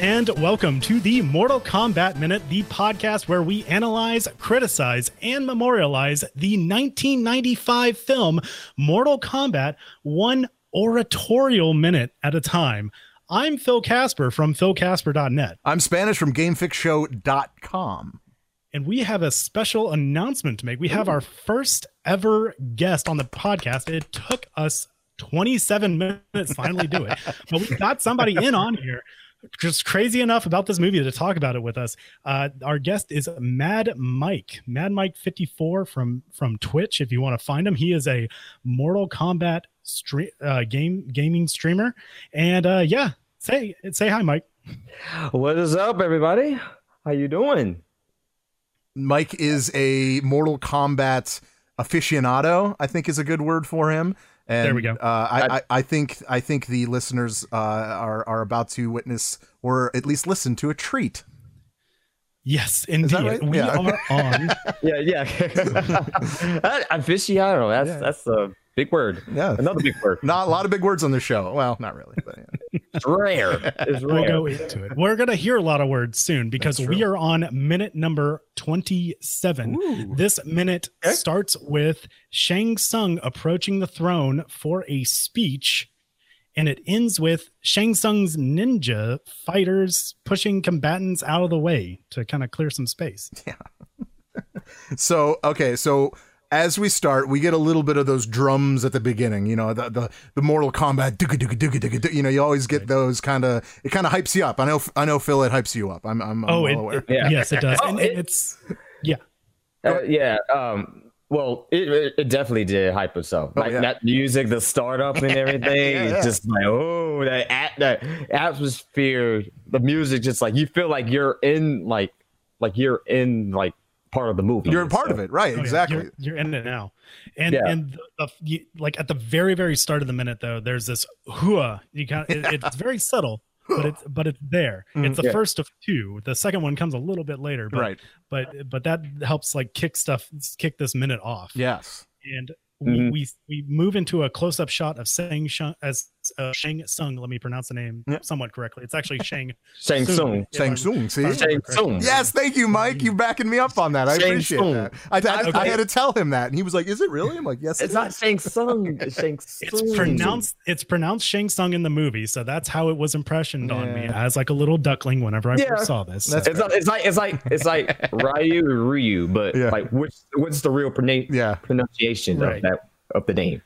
And welcome to the Mortal Kombat Minute, the podcast where we analyze, criticize, and memorialize the 1995 film Mortal Kombat one oratorial minute at a time. I'm Phil Casper from philcasper.net. I'm Spanish from GameFixShow.com. And we have a special announcement to make. We have our first ever guest on the podcast. It took us 27 minutes finally do it, but we got somebody in on here just crazy enough about this movie to talk about it with us. Uh, our guest is Mad Mike, Mad Mike 54 from from Twitch. If you want to find him, he is a Mortal Kombat stream uh, game gaming streamer. And uh, yeah, say say hi, Mike. What is up, everybody? How you doing? Mike is a Mortal Kombat aficionado. I think is a good word for him. And, there we go. Uh, I, I, I, think I think the listeners uh, are are about to witness or at least listen to a treat. Yes, indeed. Right? We yeah. are on. yeah, yeah. Aficionado. That's yeah. that's a big word. Yeah, another big word. Not a lot of big words on the show. Well, not really, but yeah. it's rare. It's rare. We'll go into it. We're gonna hear a lot of words soon because we are on minute number twenty-seven. Ooh. This minute okay. starts with Shang Tsung approaching the throne for a speech and it ends with Shang Tsung's ninja fighters pushing combatants out of the way to kind of clear some space. Yeah. so okay, so as we start, we get a little bit of those drums at the beginning. You know, the the, the Mortal Kombat. You know, you always get those kind of. It kind of hypes you up. I know. I know, Phil. It hypes you up. I'm. I'm, I'm oh, well it, aware. yeah. Yes, it does. oh, and it, it's yeah. Uh, yeah. Um, well, it, it definitely did hype itself. Oh, like yeah. that music, the startup and everything. yeah, yeah. Just like oh, that at, that atmosphere, the music, just like you feel like you're in like like you're in like part of the movie. You're a part so. of it, right? Oh, exactly. You're, you're, in it now, and yeah. and the, the, like at the very very start of the minute though, there's this hua. You kind it, it's very subtle but it's but it's there. Mm, it's the yeah. first of two. The second one comes a little bit later, but, right? But but that helps like kick stuff, kick this minute off. Yes, and mm-hmm. we, we move into a close up shot of Shang Shang as uh, Shang Tsung. Let me pronounce the name yeah. somewhat correctly. It's actually Shang Shang Tsung. Shang Tsung. See, Shang Tsung. Yes, thank you, Mike. You backing me up on that. I Shang appreciate Tsung. that. I, I, okay. I, had to tell him that, and he was like, "Is it really?" I'm like, "Yes." It's not Shang Tsung. Shang Tsung. It's pronounced. It's pronounced Shang Tsung in the movie, so that's how it was impressioned yeah. on me as like a little duckling whenever I yeah. first saw this. That's it's, not, it's like it's like it's like Ryu or Ryu, but like which what's the real yeah. pronunciation right. of that of the name?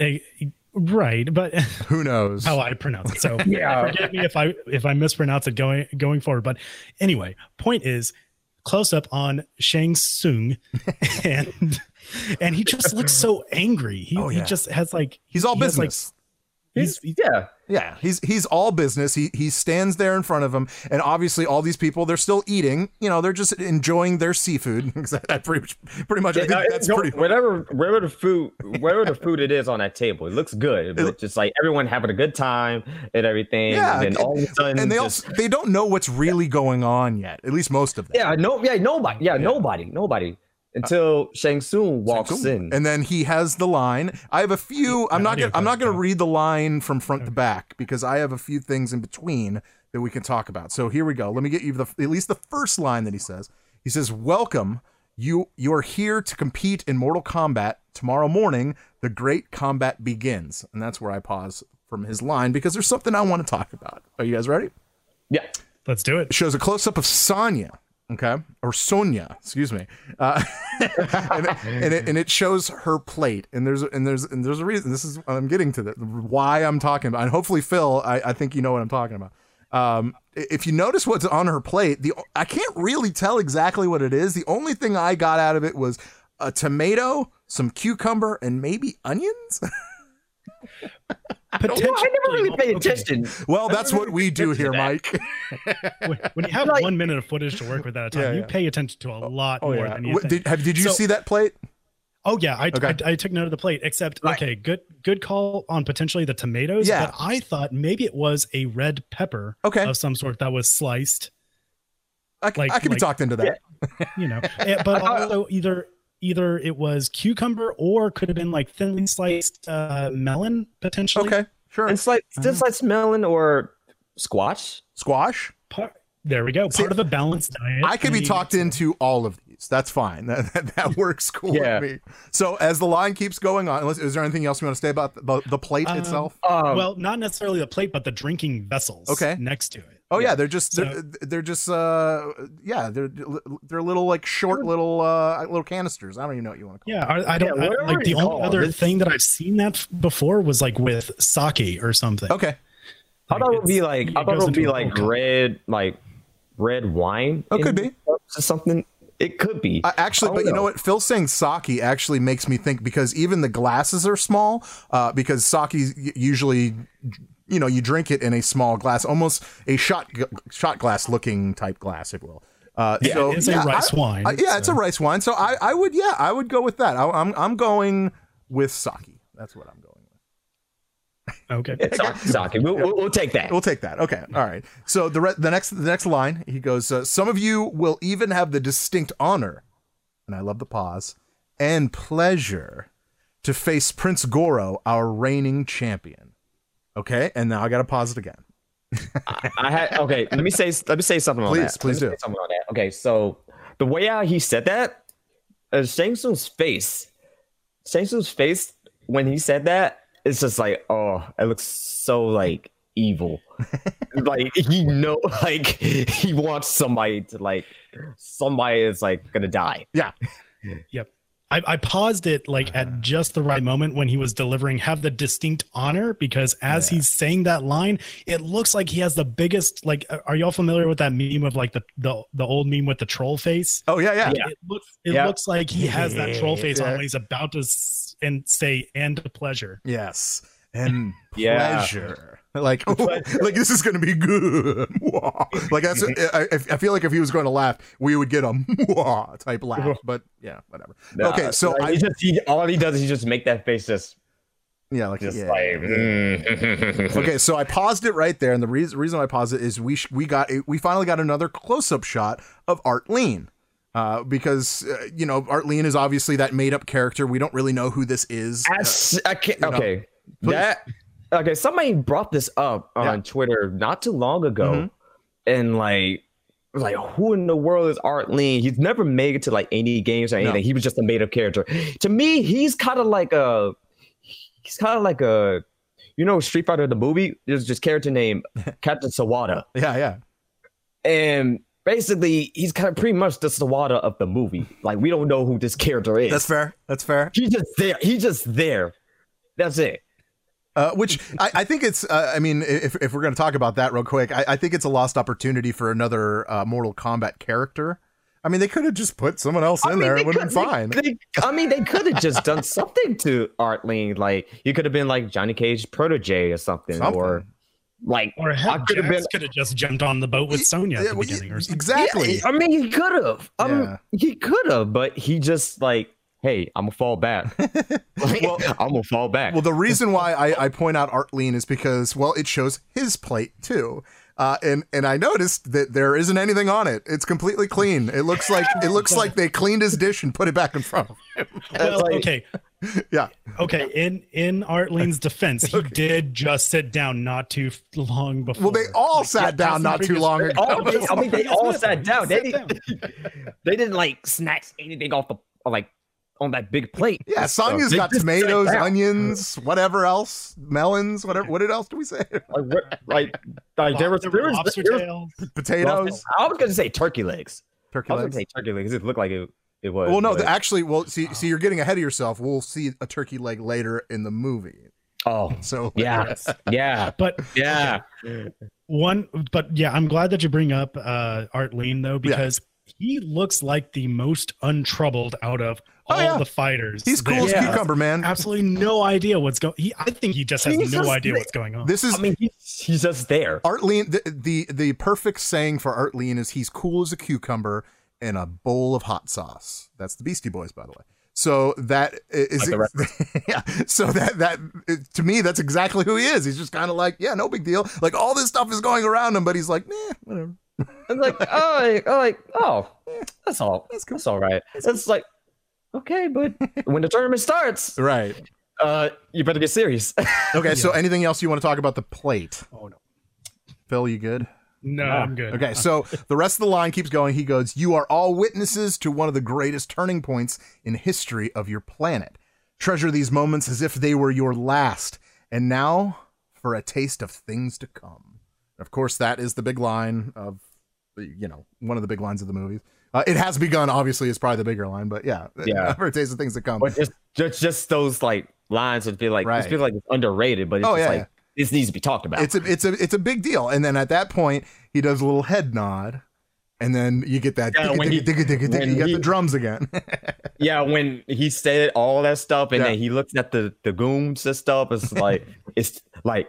A, right, but who knows how I pronounce it. So yeah. forgive me if I if I mispronounce it going going forward. But anyway, point is close up on Shang Tsung and and he just looks so angry. He, oh, yeah. he just has like he's all he business. Like, he's, he's, yeah yeah, he's he's all business. He he stands there in front of him, and obviously all these people they're still eating. You know, they're just enjoying their seafood. that pretty much, pretty much. Yeah, that's pretty. Whatever, whatever the food, whatever the food it is on that table, it looks good. But just like everyone having a good time and everything. Yeah, and then all of a sudden, and they just, also they don't know what's really yeah. going on yet. At least most of them. Yeah, no, yeah, nobody. Yeah, yeah. nobody, nobody Uh, until Shang Tsung walks Shang Tsung. in, and then he has the line. I have a few. I'm not. Gonna, I'm not going to read the line from front to back because I have a few things in between that we can talk about. So here we go. Let me get you the at least the first line that he says. He says, "Welcome. You you are here to compete in Mortal Kombat tomorrow morning. The great combat begins." And that's where I pause from his line because there's something I want to talk about. Are you guys ready? Yeah. Let's do it. Shows a close up of Sonya okay. Or sonia excuse me. Uh, and, it, and, it, and, it, shows her plate. And there's and there's and there's a reason. This is i'm getting to the why i'm talking about and hopefully phil i, I think you know what i'm talking about. Um, if you notice what's on her plate the i can't really tell exactly what it is. The only thing i got out of it was a tomato some cucumber and maybe onions Potentially, I never really paid attention. Well, that's what we do here, Mike. when, when, you have like, one minute of footage to work with at a time, yeah, yeah. you pay attention to a oh, lot oh, more yeah. than you think. Did, have, did you so, see that plate? Oh yeah, I, okay. I, I, took note of the plate. Except right. okay, good good call on potentially the tomatoes. Yeah, but I thought maybe it was a red pepper, okay. of some sort that was sliced. I, like, I can like, be talked into that. You know, eh, but also either either it was cucumber or could have been like thinly sliced uh, melon potentially. Okay, sure. And slice, uh-huh. sliced melon or squash. Squash. Part, there we go. See, Part of a balanced diet. I could be talked to- into all of these. That's fine. That, that, that works cool Yeah. with me. So as the line keeps going on, unless- is there anything else you want to say about the, about the plate Um, itself? Um, well, not necessarily the plate, but the drinking vessels. Okay. Next to it. Oh yeah, yeah. they're just they're, So- they're just uh yeah they're they're little like short little uh little canisters. I don't even know what you want to call. Yeah, I, I don't Yeah, I- whatever like the it's only called, other it's- thing that I've seen that before was like with sake or something. them. Okay. I thought it would be like it I thought it would be like cup. red like red wine. Oh, it could be. something. It could be. Uh, actually, but don't you know know. what? Phil saying sake actually makes me think because even the glasses are small. Uh, because sake usually, you know, you drink it in a small glass, almost a shot shot glass looking type glass, if you will. Uh, Yeah, so, it's a rice I- wine, I- yeah, it's a rice wine. So I, I would, yeah, I would go with that. I, I'm, I'm going with sake. That's what I'm going with. Okay. Sake, sake. We'll, we'll, we'll take that. We'll take that. Okay. All right. So the re- the next the next line he goes. Uh, Some of you will even have the distinct honor, and I love the pause and pleasure to face Prince Goro, our reigning champion. Okay. And now I got to pause it again. I had okay. Let me say let me say something on Please, that. please Let me do. say something on that. Okay, so the way how he said that, uh, Shang Tsung's face, Shang Tsung's face when he said that, it's just like oh, it looks so like evil. like he know like he wants somebody to like somebody is like gonna die. Yeah. Yep. I, I paused it like at just the right moment when he was delivering have the distinct honor because as he's saying that line, it looks like he has the biggest like uh, are y'all familiar with that meme of like the the, the old meme with the troll face? Oh yeah. Yeah. Yeah. It looks it Yeah. looks like he has that troll face Yeah. on when he's about to s- and say and pleasure. Yes. And Yeah. pleasure. Like, like this is going to be good. like that's, I, I feel like if he was going to laugh, we would get a type laugh. But yeah, whatever. okay, so I, he just he, all he does is he just make that face just yeah, like just yeah. like mm. okay, so I paused it right there, and the reason reason I paused it is we sh- we got we finally got another close up shot of Art Lean. Uh, because uh, you know Art Lean is obviously that made up character. We don't really know who this is. Uh, As, I can't, you know, okay, please. that okay. Somebody brought this up on Yeah. Mm-hmm. Twitter not too long ago, and like, like, who in the world is Art Lean? He's never made it to like any games or No. anything. He was just a made up character. To me, he's kind of like a, he's kind of like a, you know, Street Fighter the movie. There's just character named Captain Sawada, yeah, yeah, and basically he's kind of pretty much the Sawada of the movie. Like we don't know who this character is. that's fair. That's fair. He's just there. He's just there. That's it. Uh, which I, I think it's. Uh, I mean, if if we're going to talk about that real quick, I, I think it's a lost opportunity for another uh, Mortal Kombat character. I mean, they could have just put someone else in I mean, there; it would have been fine. they- I mean, they could have just done something to Art Lean. Like you could have been like Johnny Cage protege or something, Something. or like Or I heck, could have been. could have just jumped on the boat with Sonya at the well, beginning or something. exactly. Yeah, I mean, he could have. Um, Yeah. he could have, but he just like, hey, I'm gonna fall back. Well- I'm gonna fall back. Well, the reason why I, I point out Art Lean is because, well, it shows his plate too. Uh, and and I noticed that there isn't anything on it. It's completely clean. It looks like it looks like they cleaned his dish and put it back in front of him. Well, like- okay, Yeah, okay. In in Art Lean's defense, he did just sit down not too long before. Well, they all sat yeah, down not too long ago. Oh, they, I mean, they all sat down. They Sat didn't. They didn't like snacks anything off the like on that big plate. Yeah, Sonya's They got tomatoes, onions, whatever else, melons, whatever. What else do we say? Like, what, like, like there was, There there was, lobster there was tails. Potatoes, I was gonna say turkey legs. turkey I was legs. gonna say turkey legs. It looked like it. It was. Well, no, but- the, actually, well, see, see, you're getting ahead of yourself. We'll see a turkey leg later in the movie. oh, So yeah, yeah, But yeah. one, but yeah, I'm glad that you bring up uh, Art Lean though because he looks like the most untroubled out of Oh, all yeah. the fighters. he's cool as Yeah. cucumber, man. Absolutely no idea what's going. He, I think he just has He's no just idea there. what's going on. This is I mean, he's, he's just there. Art Lean. The, the the perfect saying for Art Lean is he's cool as a cucumber in a bowl of hot sauce. That's the Beastie Boys, by the way. So that is Like the yeah. So that that to me that's exactly who he is. He's just kind of like yeah, no big deal. Like all this stuff is going around him, but he's like, nah, whatever. I'm like, oh, like, oh, like, oh, that's all. That's That's, cool. all right. It's like, okay, but when the tournament starts, Right. uh, you better get serious. Okay. So anything else you want to talk about the plate? oh no. Phil, you good? No, I'm good. Okay, so the rest of the line keeps going. He goes, You are all witnesses to one of the greatest turning points in history of your planet. Treasure these moments as if they were your last. And now for a taste of things to come. Of course, that is the big line of, you know, one of the big lines of the movie. Uh, it has begun, obviously, is probably the bigger line, but yeah, Yeah. for a taste of things to come. But just just just those like lines would be like Right. feel like it's underrated, but it's Oh, just yeah, like yeah. this needs to be talked about. it's a it's a it's a big deal. And then at that point, he does a little head nod, and then you get that Yeah, digga, he- digga, digga, digga, you got he- the drums again. yeah, when he said all that stuff and Yeah. then he looks at the the goons and stuff, it's like it's like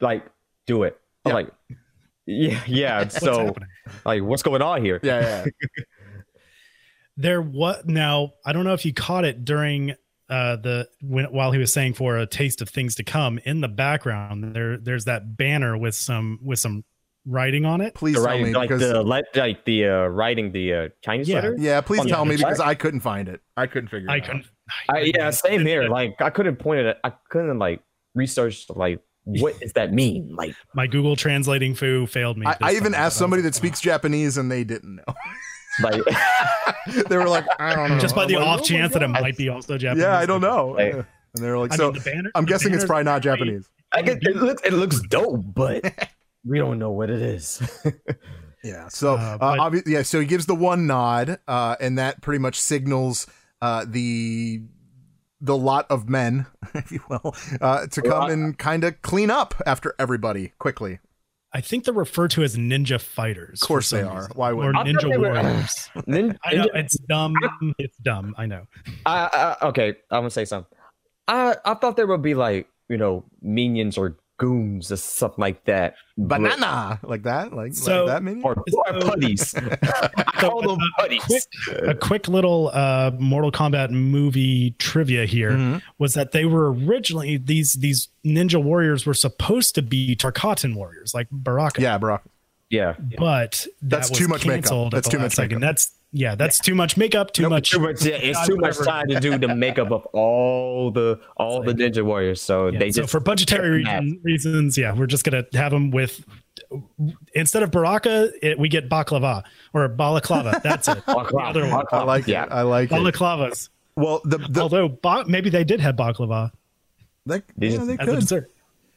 like do it. I'm Yeah. like yeah, yeah. What's so happening? like what's going on here? yeah, yeah. There what now? I don't know if you caught it during uh the when while he was saying for a taste of things to come in the background there there's that banner with some with some writing on it Please The tell writing, me like because the like the uh, writing the uh, Chinese Yeah. letter. yeah, please tell me side. because I couldn't find it. I couldn't figure. It i out. couldn't I, yeah, same here. Like I couldn't point it. At, I couldn't like research like what does that mean? Like my google translating foo failed me I, I even asked somebody was that like, speaks Japanese and they didn't know. like they were like, I don't know. Just by the I'm like, off "Oh chance that it might be also japanese Yeah, I don't know. Like- and they were like, I so mean, the banner, I'm the guessing it's probably not very- Japanese. I get, it looks it looks dope, but we don't know what it is. Yeah. So Uh, uh, but- obvi- yeah. So he gives the one nod, uh, and that pretty much signals uh, the the lot of men, if you will, uh, to come and kind of clean up after everybody quickly. i think they're referred to as ninja fighters Of course they are. Why or would? I thought ninja they warriors Nin- i know it's dumb it's dumb i know I, I, okay, I'm gonna say something. I I thought there would be like you know minions or goons or something like that. Banana like that, like, So- like that. Maybe. or, or putties. I call them putties. quick, a quick little uh mortal kombat movie trivia here Mhm. was that they were originally these these ninja warriors were supposed to be tarkatan warriors like baraka Yeah, Baraka. Yeah. but that That's was too much makeup. canceled at That's too much second. makeup. that's yeah that's too much makeup too Nope, much Too much. Yeah, it's too much time to do the makeup of all the all the ninja warriors. So Yeah, they so just for budgetary reason, reasons, yeah, we're just gonna have them with instead of Baraka, it, we get baklava or balaclava. That's it. The other one. I like yeah. it. I like it. Balaclavas. Well, the the Although ba- maybe they did have baklava they, They yeah, they could. dessert.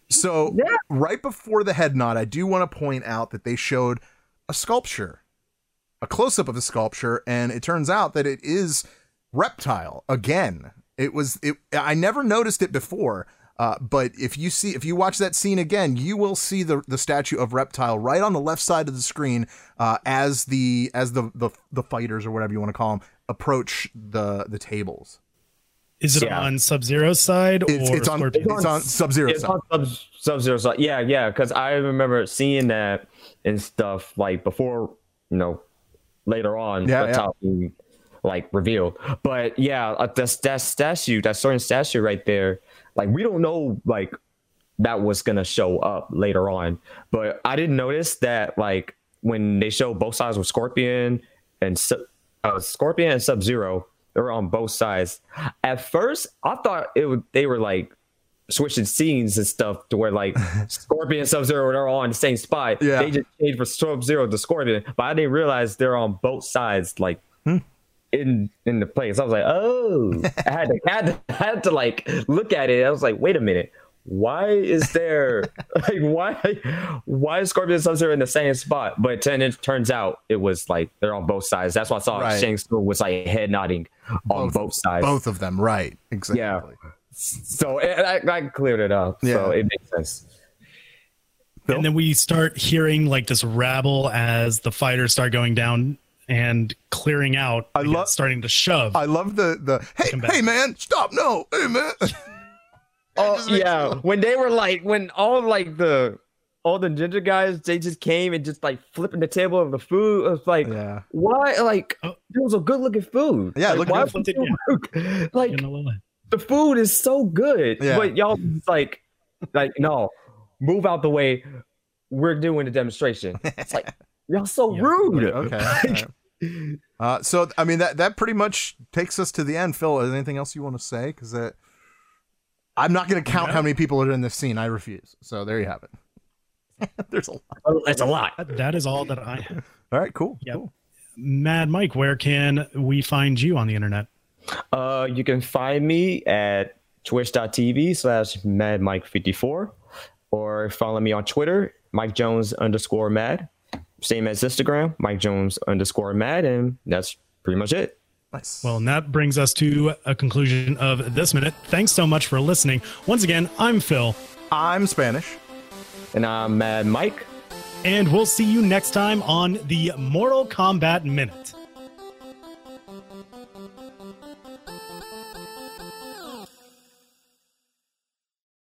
So right before the head nod, I do want to point out that they showed a sculpture, a close up of a sculpture, and it turns out that it is reptile again. It was it. I never noticed it before. Uh, but if you see, if you watch that scene again, you will see the the statue of reptile right on the left side of the screen uh, as the as the, the the fighters or whatever you want to call them approach the the tables. Is it Yeah. on Sub Zero's side It's, or it's on Scorpion? it's on Sub Zero It's on Sub Sub Zero. So yeah, yeah. Because I remember seeing that and stuff like before, you know, later on. Yeah, that's yeah. how he, like revealed. But yeah, uh, that's that statue, that certain statue right there. Like we don't know like that was gonna show up later on. But I didn't notice that like when they show both sides with Scorpion and uh, Scorpion and Sub Zero, they were on both sides. At first, I thought it would they were like switching scenes and stuff to where like Scorpion and Sub Zero are all in the same spot. Yeah. They just changed from Sub Zero to Scorpion, but I didn't realize they're on both sides, like hmm. in in the place. I was like, oh, I had to, had to had to like look at it. I was like, wait a minute. Why is there like why why is Scorpion and Sub Zero in the same spot? But then it turns out it was like they're on both sides. That's why I saw Right. Shang Tsung was like head nodding on both, sides. both of them, right? Exactly. Yeah. So it, I, I cleared it up. So Yeah. it makes sense. Bill? And then we start hearing like this rabble as the fighters start going down and clearing out. I love starting to shove. I love the the hey hey man stop no hey man. Oh yeah, me- when they were like when all like the all the ninja guys they just came and just like flipping the table of the food. It was like yeah. why like Oh. it was a good looking food. Yeah, like, look why good. would you- like Getting a little- the food is so good, Yeah. but y'all like like no, move out the way. We're doing the demonstration. It's like y'all so Yeah. rude. Okay. all right. Uh, so I mean that that pretty much takes us to the end. Phil, is there anything else you want to say? Because that I'm not going to count how many people are in this scene. I refuse. So there you have it. There's a lot. That's a lot. That is all that I have. All right, cool. Yep. Cool. Mad Mike, where can we find you on the internet? Uh, you can find me at twitch.tv slash madmike54 or follow me on Twitter, Mike Jones underscore mad. Same as Instagram, Mike Jones underscore mad. And that's pretty much it. Nice. Well, and that brings us to a conclusion of this minute. Thanks so much for listening. Once again, I'm Phil. I'm Spanish. And I'm Mad Mike. And we'll see you next time on the Mortal Kombat Minute.